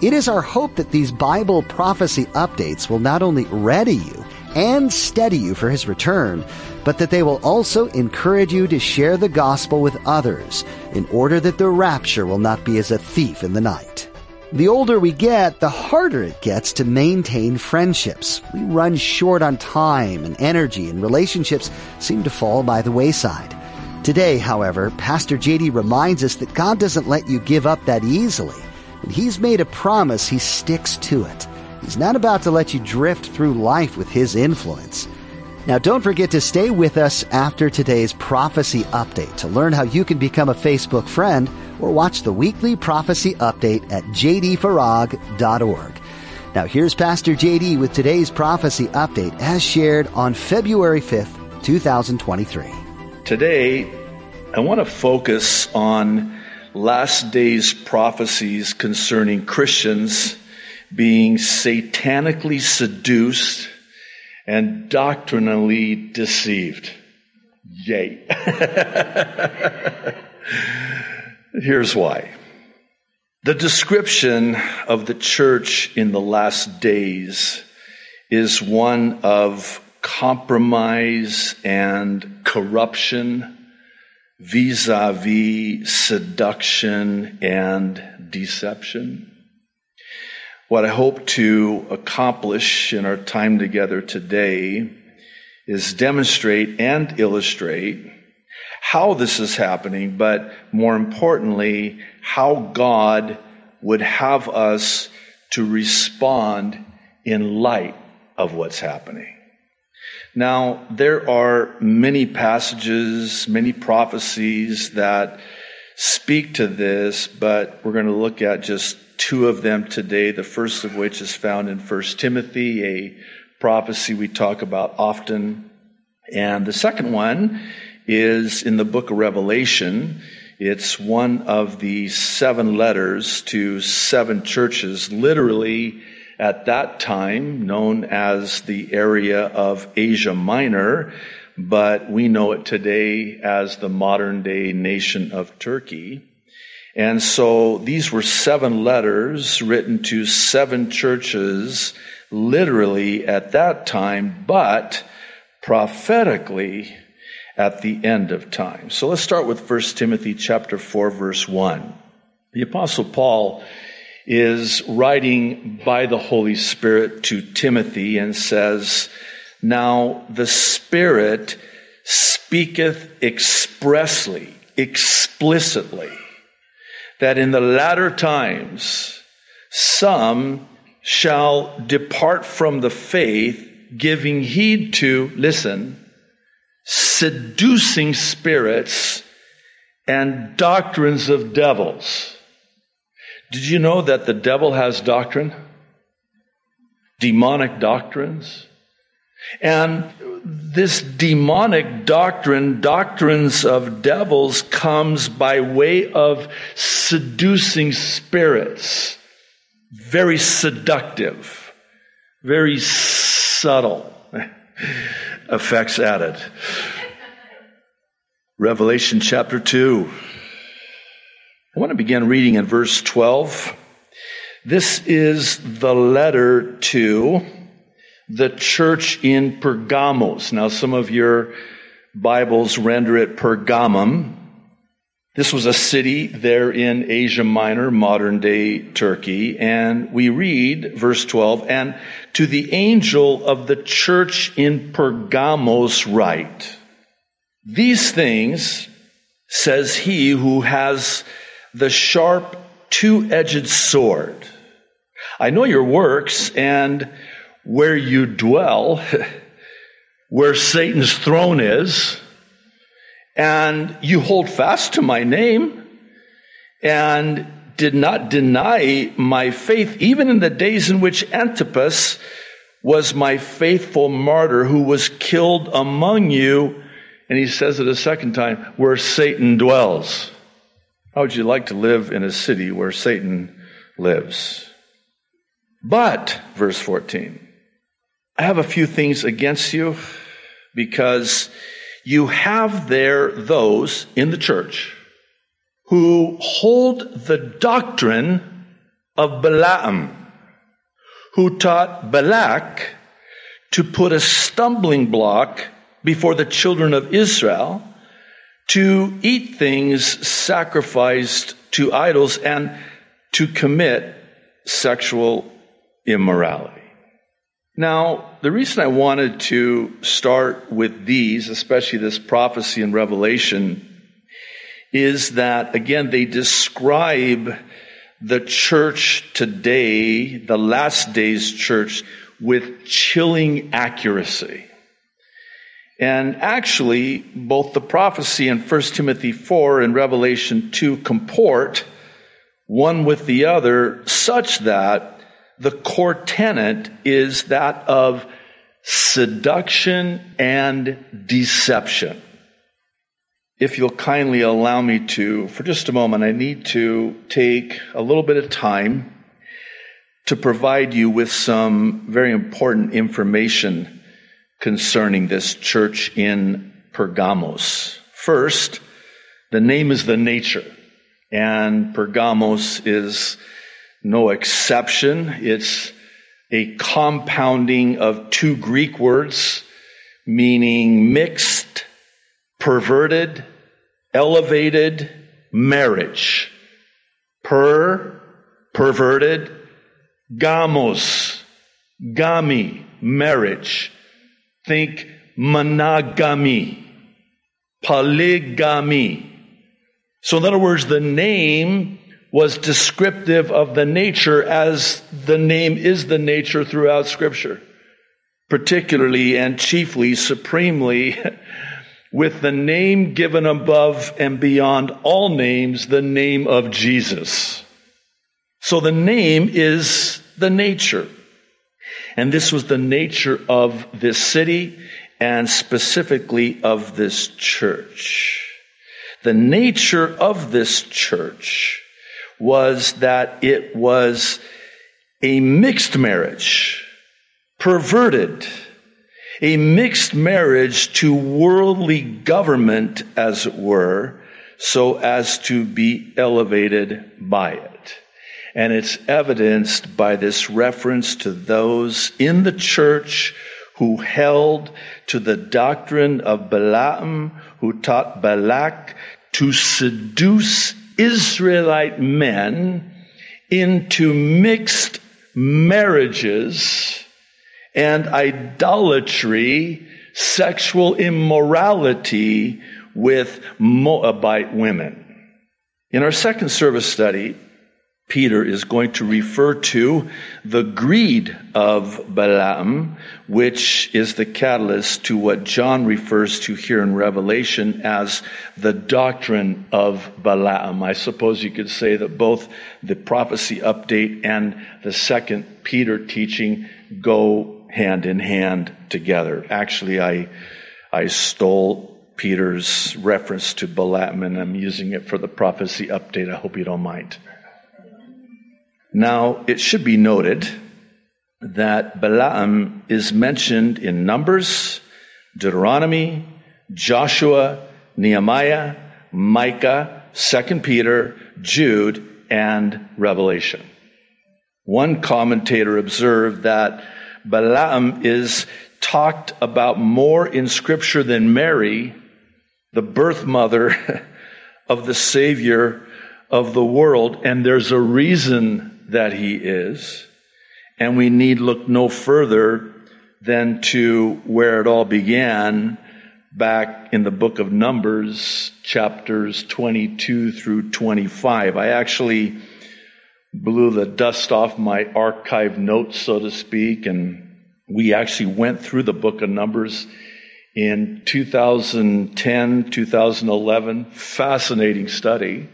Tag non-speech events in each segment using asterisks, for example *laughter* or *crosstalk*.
It is our hope that these Bible prophecy updates will not only ready you and steady you for His return, but that they will also encourage you to share the gospel with others in order that the rapture will not be as a thief in the night. The older we get, the harder it gets to maintain friendships. We run short on time and energy, and relationships seem to fall by the wayside. Today, however, Pastor JD reminds us that God doesn't let you give up that easily. He's made a promise, He sticks to it. He's not about to let you drift through life with His influence. Now, don't forget to stay with us after today's prophecy update to learn how you can become a Facebook friend or watch the weekly prophecy update at jdfarag.org. Now, here's Pastor JD with today's prophecy update as shared on February 5th, 2023. Today, I want to focus on last days prophecies concerning Christians being satanically seduced and doctrinally deceived. Yay. *laughs* Here's why. The description of the church in the last days is one of compromise and corruption vis-a-vis seduction and deception. What I hope to accomplish in our time together today is demonstrate and illustrate how this is happening, but more importantly, how God would have us to respond in light of what's happening. Now, there are many passages, many prophecies that speak to this, but we're going to look at just two of them today, the first of which is found in 1 Timothy, a prophecy we talk about often. And the second one is in the book of Revelation. It's one of the seven letters to seven churches, literally at that time known as the area of Asia Minor, but we know it today as the modern day nation of Turkey. And so these were seven letters written to seven churches, literally at that time, but prophetically at the end of time. So let's start with 1 Timothy chapter 4 verse 1. The apostle Paul is writing by the Holy Spirit to Timothy and says, Now the Spirit speaketh expressly, explicitly that in the latter times some shall depart from the faith, giving heed to, listen, seducing spirits and doctrines of devils. Did you know that the devil has doctrine? Demonic doctrines? And this demonic doctrine, doctrines of devils, comes by way of seducing spirits. Very seductive, very subtle *laughs* effects added. Revelation chapter 2. I want to begin reading in verse 12. This is the letter to the church in Pergamos. Now, some of your Bibles render it Pergamum. This was a city there in Asia Minor, modern day Turkey. And we read verse 12, and to the angel of the church in Pergamos write, these things says he who has the sharp two-edged sword. I know your works and where you dwell, *laughs* where Satan's throne is, and you hold fast to my name and did not deny my faith, even in the days in which Antipas was my faithful martyr who was killed among you. And he says it a second time, where Satan dwells. How would you like to live in a city where Satan lives? But, verse 14, I have a few things against you because you have there those in the church who hold the doctrine of Balaam, who taught Balak to put a stumbling block before the children of Israel to eat things sacrificed to idols and to commit sexual immorality. Now, the reason I wanted to start with these, especially this prophecy and revelation, is that, again, they describe the church today, the last days church, with chilling accuracy. And actually, both the prophecy in 1 Timothy 4 and Revelation 2 comport one with the other such that the core tenet is that of seduction and deception. If you'll kindly allow me to, for just a moment, I need to take a little bit of time to provide you with some very important information concerning this church in Pergamos. First, the name is the nature, and Pergamos is no exception. It's a compounding of two Greek words meaning mixed perverted, elevated marriage. Per, perverted, gamos, gami, marriage. Think monogamy, polygamy. So in other words, the name was descriptive of the nature as the name is the nature throughout scripture. Particularly and chiefly, supremely, *laughs* with the name given above and beyond all names, the name of Jesus. So the name is the nature. And this was the nature of this city and specifically of this church. The nature of this church was that it was a mixed marriage, perverted, a mixed marriage to worldly government, as it were, so as to be elevated by it. And it's evidenced by this reference to those in the church who held to the doctrine of Balaam, who taught Balak to seduce Israelite men into mixed marriages and idolatry, sexual immorality with Moabite women. In our second service study, Peter is going to refer to the greed of Balaam, which is the catalyst to what John refers to here in Revelation as the doctrine of Balaam. I suppose you could say that both the prophecy update and the second Peter teaching go hand in hand together. Actually, I, I stole Peter's reference to Balaam and I'm using it for the prophecy update. I hope you don't mind. Now, it should be noted that Balaam is mentioned in Numbers, Deuteronomy, Joshua, Nehemiah, Micah, 2 Peter, Jude, and Revelation. One commentator observed that Balaam is talked about more in scripture than Mary, the birth mother *laughs* of the Savior of the world. And there's a reason that he is. And we need look no further than to where it all began back in the book of Numbers, chapters 22 through 25. I actually blew the dust off my archive notes, so to speak, and we actually went through the book of Numbers in 2010, 2011. Fascinating study.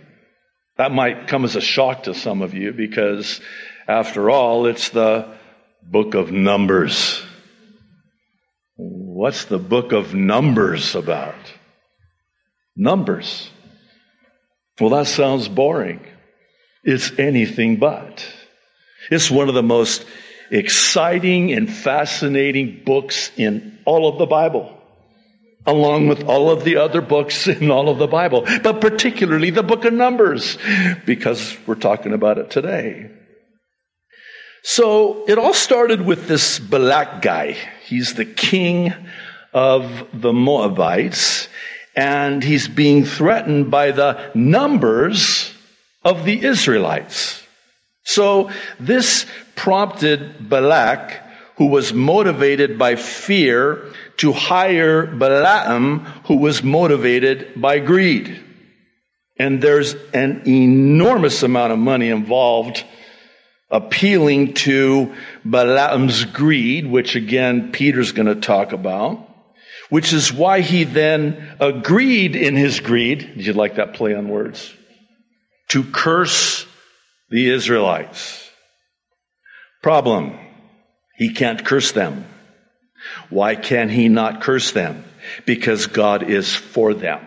That might come as a shock to some of you because, after all, it's the book of Numbers. What's the book of Numbers about? Numbers. Well, that sounds boring. It's anything but. It's one of the most exciting and fascinating books in all of the Bible, along with all of the other books in all of the Bible, but particularly the book of Numbers, because we're talking about it today. So it all started with this Balak guy. He's the king of the Moabites, and he's being threatened by the numbers of the Israelites. So this prompted Balak, who was motivated by fear, to hire Balaam, who was motivated by greed. And there's an enormous amount of money involved appealing to Balaam's greed, which again Peter's going to talk about, which is why he then agreed in his greed. Did you like that play on words? To curse the Israelites. Problem. He can't curse them. Why can he not curse them? Because God is for them.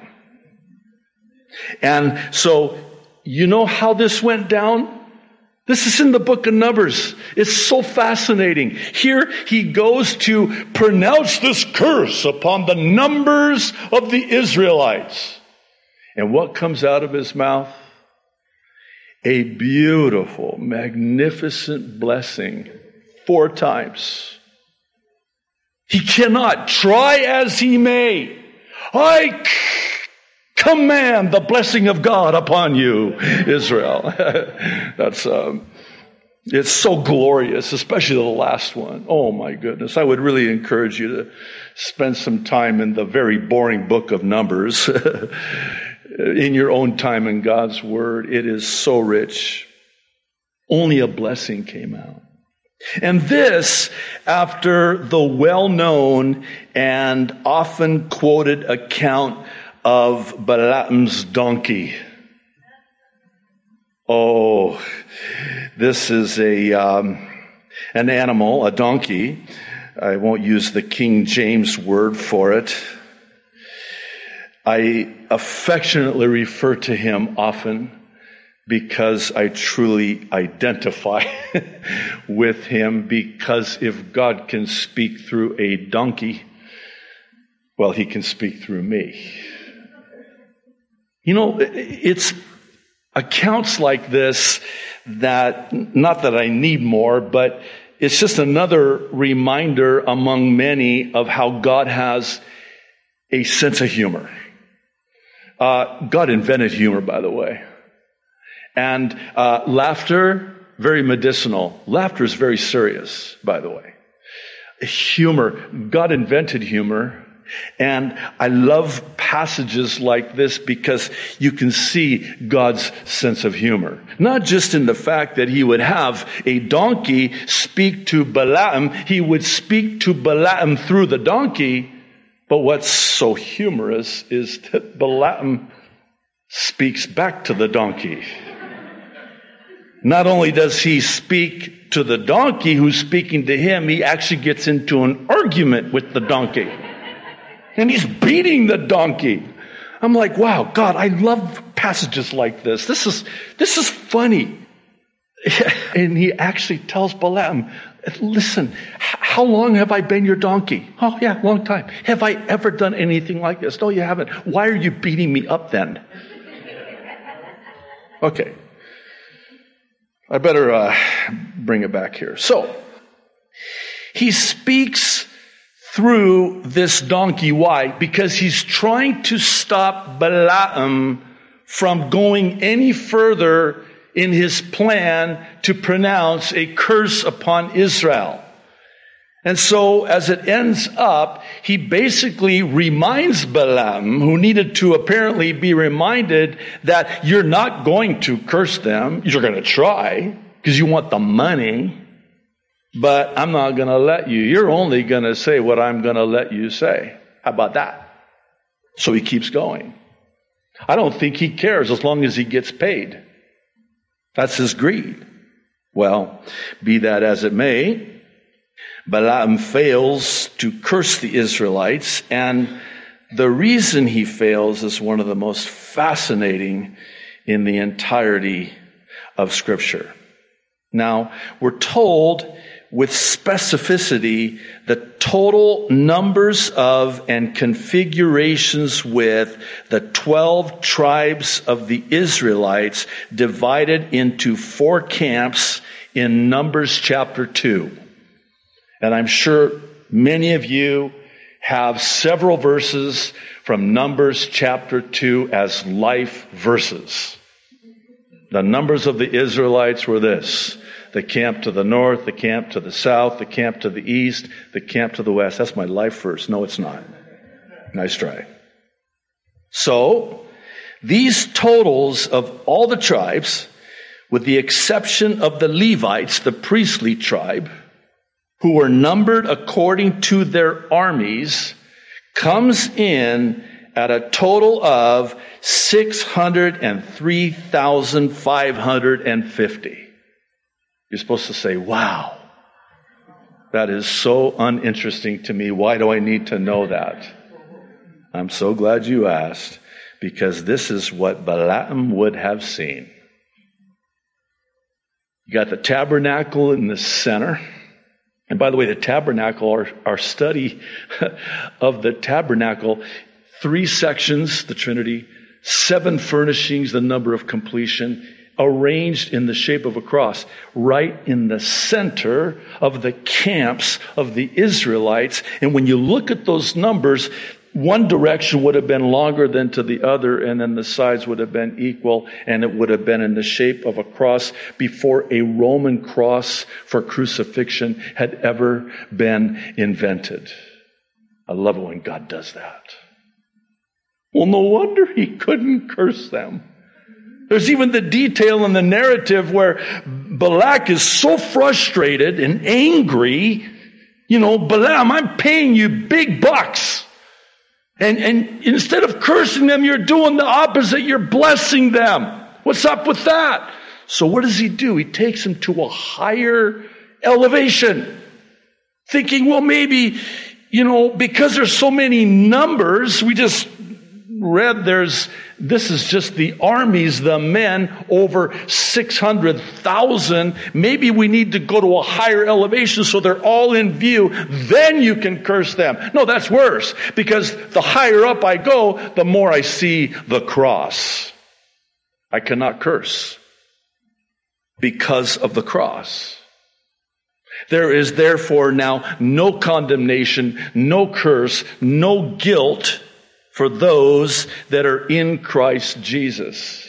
And so, you know how this went down? This is in the book of Numbers. It's so fascinating. Here he goes to pronounce this curse upon the numbers of the Israelites. And what comes out of his mouth? A beautiful, magnificent blessing four times. He cannot try as he may. I command the blessing of God upon you, Israel. *laughs* That's, um, it's so glorious, especially the last one. Oh my goodness. I would really encourage you to spend some time in the very boring book of Numbers *laughs* in your own time in God's Word. It is so rich. Only a blessing came out. And this after the well known and often quoted account of Balaam's donkey. Oh, this is a, um, an animal, a donkey. I won't use the King James word for it. I affectionately refer to him often because I truly identify *laughs* with him because if God can speak through a donkey, well, he can speak through me. You know, it's accounts like this that, not that I need more, but it's just another reminder among many of how God has a sense of humor. Uh, God invented humor, by the way. And uh, laughter, very medicinal. Laughter is very serious, by the way. Humor, God invented humor. And I love passages like this because you can see God's sense of humor. Not just in the fact that he would have a donkey speak to Balaam, he would speak to Balaam through the donkey. But what's so humorous is that Balaam speaks back to the donkey. Not only does he speak to the donkey who's speaking to him, he actually gets into an argument with the donkey and he's beating the donkey. I'm like, wow, God, I love passages like this. This is, this is funny. *laughs* and he actually tells Balaam, listen, how long have I been your donkey? Oh yeah, long time. Have I ever done anything like this? No, you haven't. Why are you beating me up then? Okay. I better uh, bring it back here. So, he speaks through this donkey. Why? Because he's trying to stop Balaam from going any further in his plan to pronounce a curse upon Israel. And so as it ends up, he basically reminds Balaam, who needed to apparently be reminded that you're not going to curse them. You're going to try because you want the money but I'm not going to let you. You're only going to say what I'm going to let you say. How about that? So he keeps going. I don't think he cares as long as he gets paid. That's his greed. Well, be that as it may, Balaam fails to curse the Israelites, and the reason he fails is one of the most fascinating in the entirety of Scripture. Now, we're told with specificity the total numbers of and configurations with the 12 tribes of the Israelites divided into four camps in Numbers chapter 2. And I'm sure many of you have several verses from Numbers chapter 2 as life verses. The numbers of the Israelites were this the camp to the north, the camp to the south, the camp to the east, the camp to the west. That's my life verse. No, it's not. Nice try. So, these totals of all the tribes, with the exception of the Levites, the priestly tribe, who were numbered according to their armies, comes in at a total of 603,550. You're supposed to say, wow, that is so uninteresting to me. Why do I need to know that? I'm so glad you asked because this is what Balaam would have seen. You got the tabernacle in the center. And by the way, the tabernacle, our, our study *laughs* of the tabernacle, three sections, the Trinity, seven furnishings, the number of completion, arranged in the shape of a cross, right in the center of the camps of the Israelites. And when you look at those numbers, one direction would have been longer than to the other, and then the sides would have been equal, and it would have been in the shape of a cross before a Roman cross for crucifixion had ever been invented. I love it when God does that. Well, no wonder he couldn't curse them. There's even the detail in the narrative where Balak is so frustrated and angry. You know, Balaam, I'm paying you big bucks. And, and instead of cursing them, you're doing the opposite. You're blessing them. What's up with that? So what does he do? He takes them to a higher elevation. Thinking, well, maybe, you know, because there's so many numbers, we just read there's, this is just the armies, the men, over 600,000. Maybe we need to go to a higher elevation so they're all in view. Then you can curse them. No, that's worse because the higher up I go, the more I see the cross. I cannot curse because of the cross. There is therefore now no condemnation, no curse, no guilt for those that are in Christ Jesus.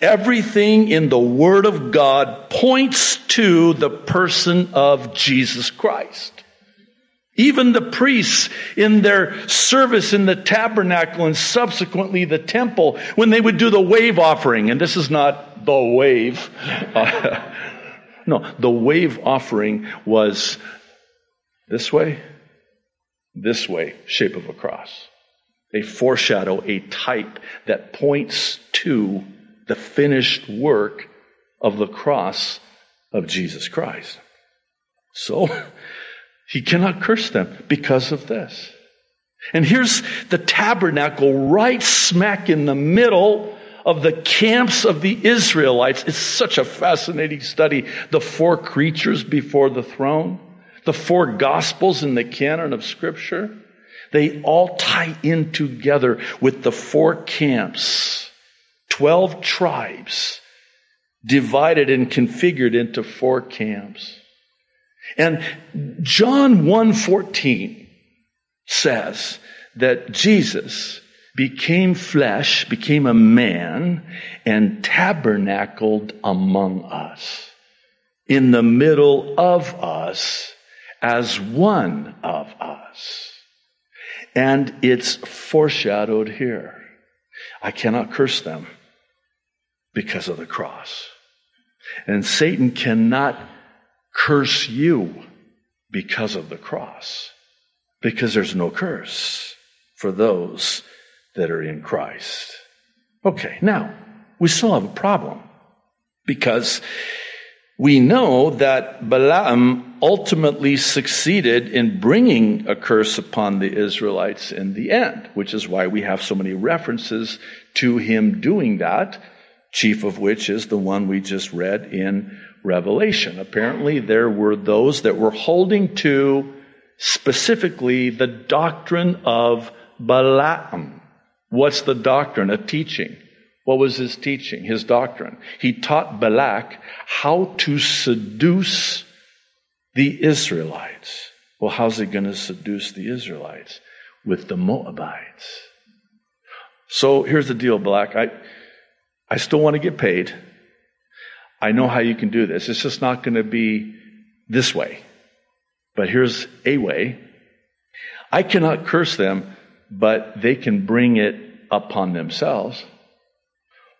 Everything in the Word of God points to the person of Jesus Christ. Even the priests in their service in the tabernacle and subsequently the temple, when they would do the wave offering, and this is not the wave. *laughs* no, the wave offering was this way, this way, shape of a cross a foreshadow, a type that points to the finished work of the cross of Jesus Christ. So, *laughs* he cannot curse them because of this. And here's the tabernacle right smack in the middle of the camps of the Israelites. It's such a fascinating study. The four creatures before the throne, the four gospels in the canon of scripture. They all tie in together with the four camps, 12 tribes divided and configured into four camps. And John 1:14 says that Jesus became flesh, became a man and tabernacled among us in the middle of us as one of us. And it's foreshadowed here. I cannot curse them because of the cross. And Satan cannot curse you because of the cross. Because there's no curse for those that are in Christ. Okay, now, we still have a problem. Because we know that Balaam ultimately succeeded in bringing a curse upon the Israelites in the end, which is why we have so many references to him doing that, chief of which is the one we just read in Revelation. Apparently, there were those that were holding to specifically the doctrine of Balaam. What's the doctrine? A teaching. What was his teaching? His doctrine. He taught Balak how to seduce the Israelites. Well, how's he going to seduce the Israelites? With the Moabites. So here's the deal, Balak. I, I still want to get paid. I know how you can do this. It's just not going to be this way. But here's a way. I cannot curse them, but they can bring it upon themselves.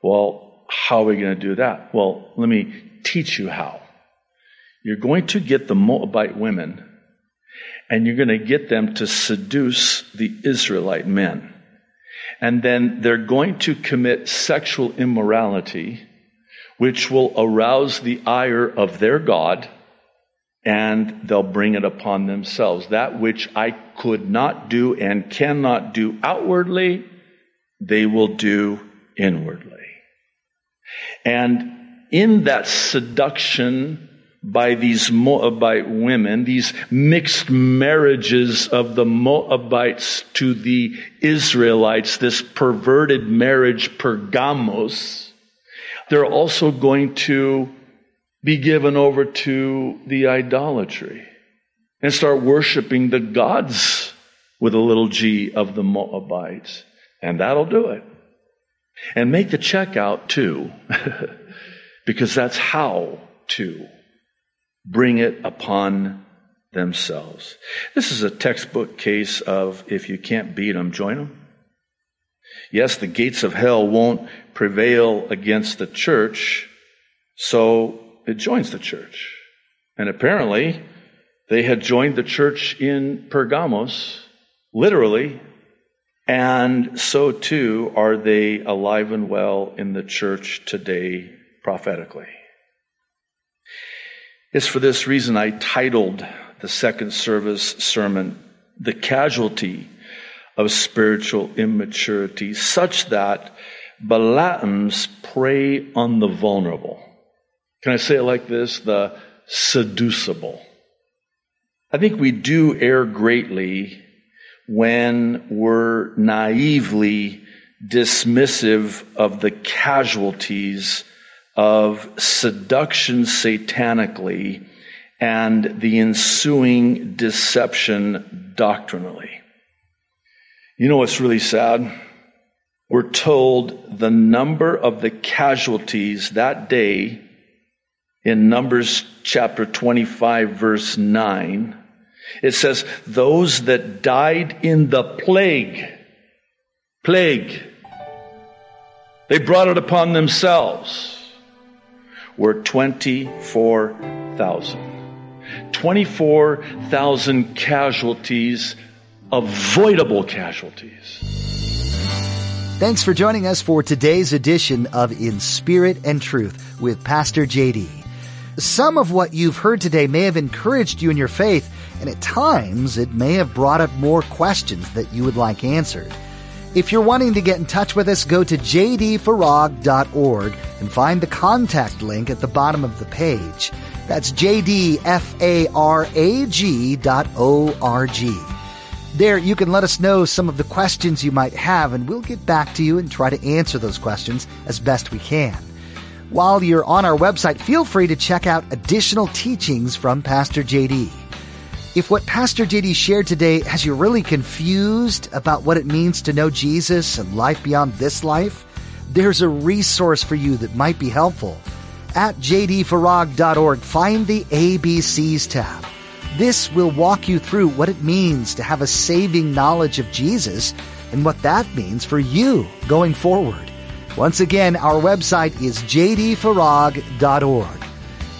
Well, how are we going to do that? Well, let me teach you how. You're going to get the Moabite women and you're going to get them to seduce the Israelite men. And then they're going to commit sexual immorality, which will arouse the ire of their God, and they'll bring it upon themselves. That which I could not do and cannot do outwardly, they will do inwardly. And in that seduction by these Moabite women, these mixed marriages of the Moabites to the Israelites, this perverted marriage pergamos, they're also going to be given over to the idolatry and start worshiping the gods with a little g of the Moabites. And that'll do it. And make the check out too, *laughs* because that's how to bring it upon themselves. This is a textbook case of if you can't beat them, join them. Yes, the gates of hell won't prevail against the church, so it joins the church. And apparently, they had joined the church in Pergamos, literally, and so too are they alive and well in the church today prophetically. It's for this reason I titled the second service sermon, The Casualty of Spiritual Immaturity, such that Balaam's prey on the vulnerable. Can I say it like this? The seducible. I think we do err greatly when we're naively dismissive of the casualties of seduction satanically and the ensuing deception doctrinally. You know what's really sad? We're told the number of the casualties that day in Numbers chapter 25 verse 9 it says, those that died in the plague, plague, they brought it upon themselves, were 24,000. 24,000 casualties, avoidable casualties. Thanks for joining us for today's edition of In Spirit and Truth with Pastor JD. Some of what you've heard today may have encouraged you in your faith and at times it may have brought up more questions that you would like answered. If you're wanting to get in touch with us, go to jdfarag.org and find the contact link at the bottom of the page. That's jdfarag.org. There, you can let us know some of the questions you might have, and we'll get back to you and try to answer those questions as best we can. While you're on our website, feel free to check out additional teachings from Pastor JD. If what Pastor JD shared today has you really confused about what it means to know Jesus and life beyond this life, there's a resource for you that might be helpful. At jdfarag.org, find the ABCs tab. This will walk you through what it means to have a saving knowledge of Jesus and what that means for you going forward. Once again, our website is jdfarag.org.